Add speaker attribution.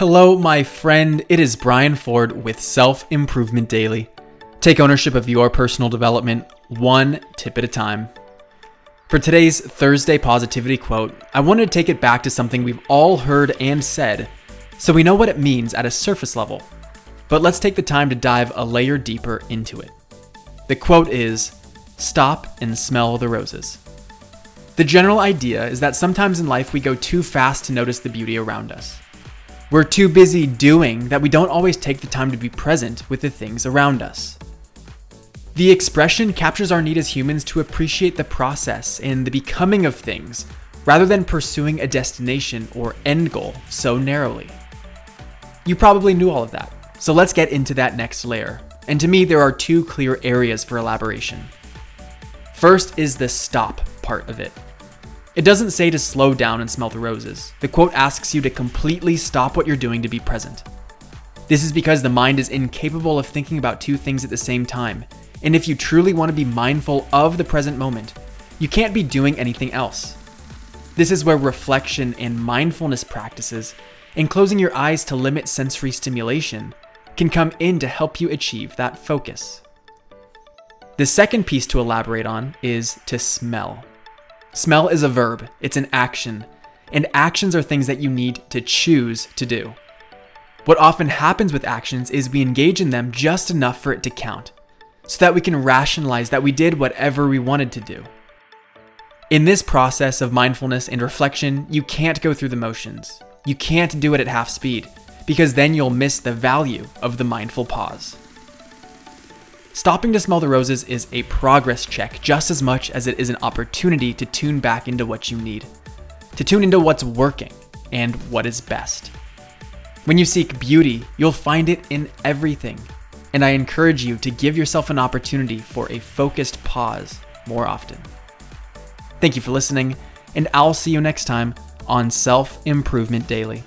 Speaker 1: Hello, my friend. It is Brian Ford with Self Improvement Daily. Take ownership of your personal development one tip at a time. For today's Thursday positivity quote, I wanted to take it back to something we've all heard and said, so we know what it means at a surface level. But let's take the time to dive a layer deeper into it. The quote is Stop and smell the roses. The general idea is that sometimes in life we go too fast to notice the beauty around us. We're too busy doing that we don't always take the time to be present with the things around us. The expression captures our need as humans to appreciate the process and the becoming of things rather than pursuing a destination or end goal so narrowly. You probably knew all of that, so let's get into that next layer. And to me, there are two clear areas for elaboration. First is the stop part of it. It doesn't say to slow down and smell the roses. The quote asks you to completely stop what you're doing to be present. This is because the mind is incapable of thinking about two things at the same time. And if you truly want to be mindful of the present moment, you can't be doing anything else. This is where reflection and mindfulness practices, and closing your eyes to limit sensory stimulation, can come in to help you achieve that focus. The second piece to elaborate on is to smell. Smell is a verb, it's an action, and actions are things that you need to choose to do. What often happens with actions is we engage in them just enough for it to count, so that we can rationalize that we did whatever we wanted to do. In this process of mindfulness and reflection, you can't go through the motions. You can't do it at half speed, because then you'll miss the value of the mindful pause. Stopping to smell the roses is a progress check just as much as it is an opportunity to tune back into what you need, to tune into what's working and what is best. When you seek beauty, you'll find it in everything, and I encourage you to give yourself an opportunity for a focused pause more often. Thank you for listening, and I'll see you next time on Self Improvement Daily.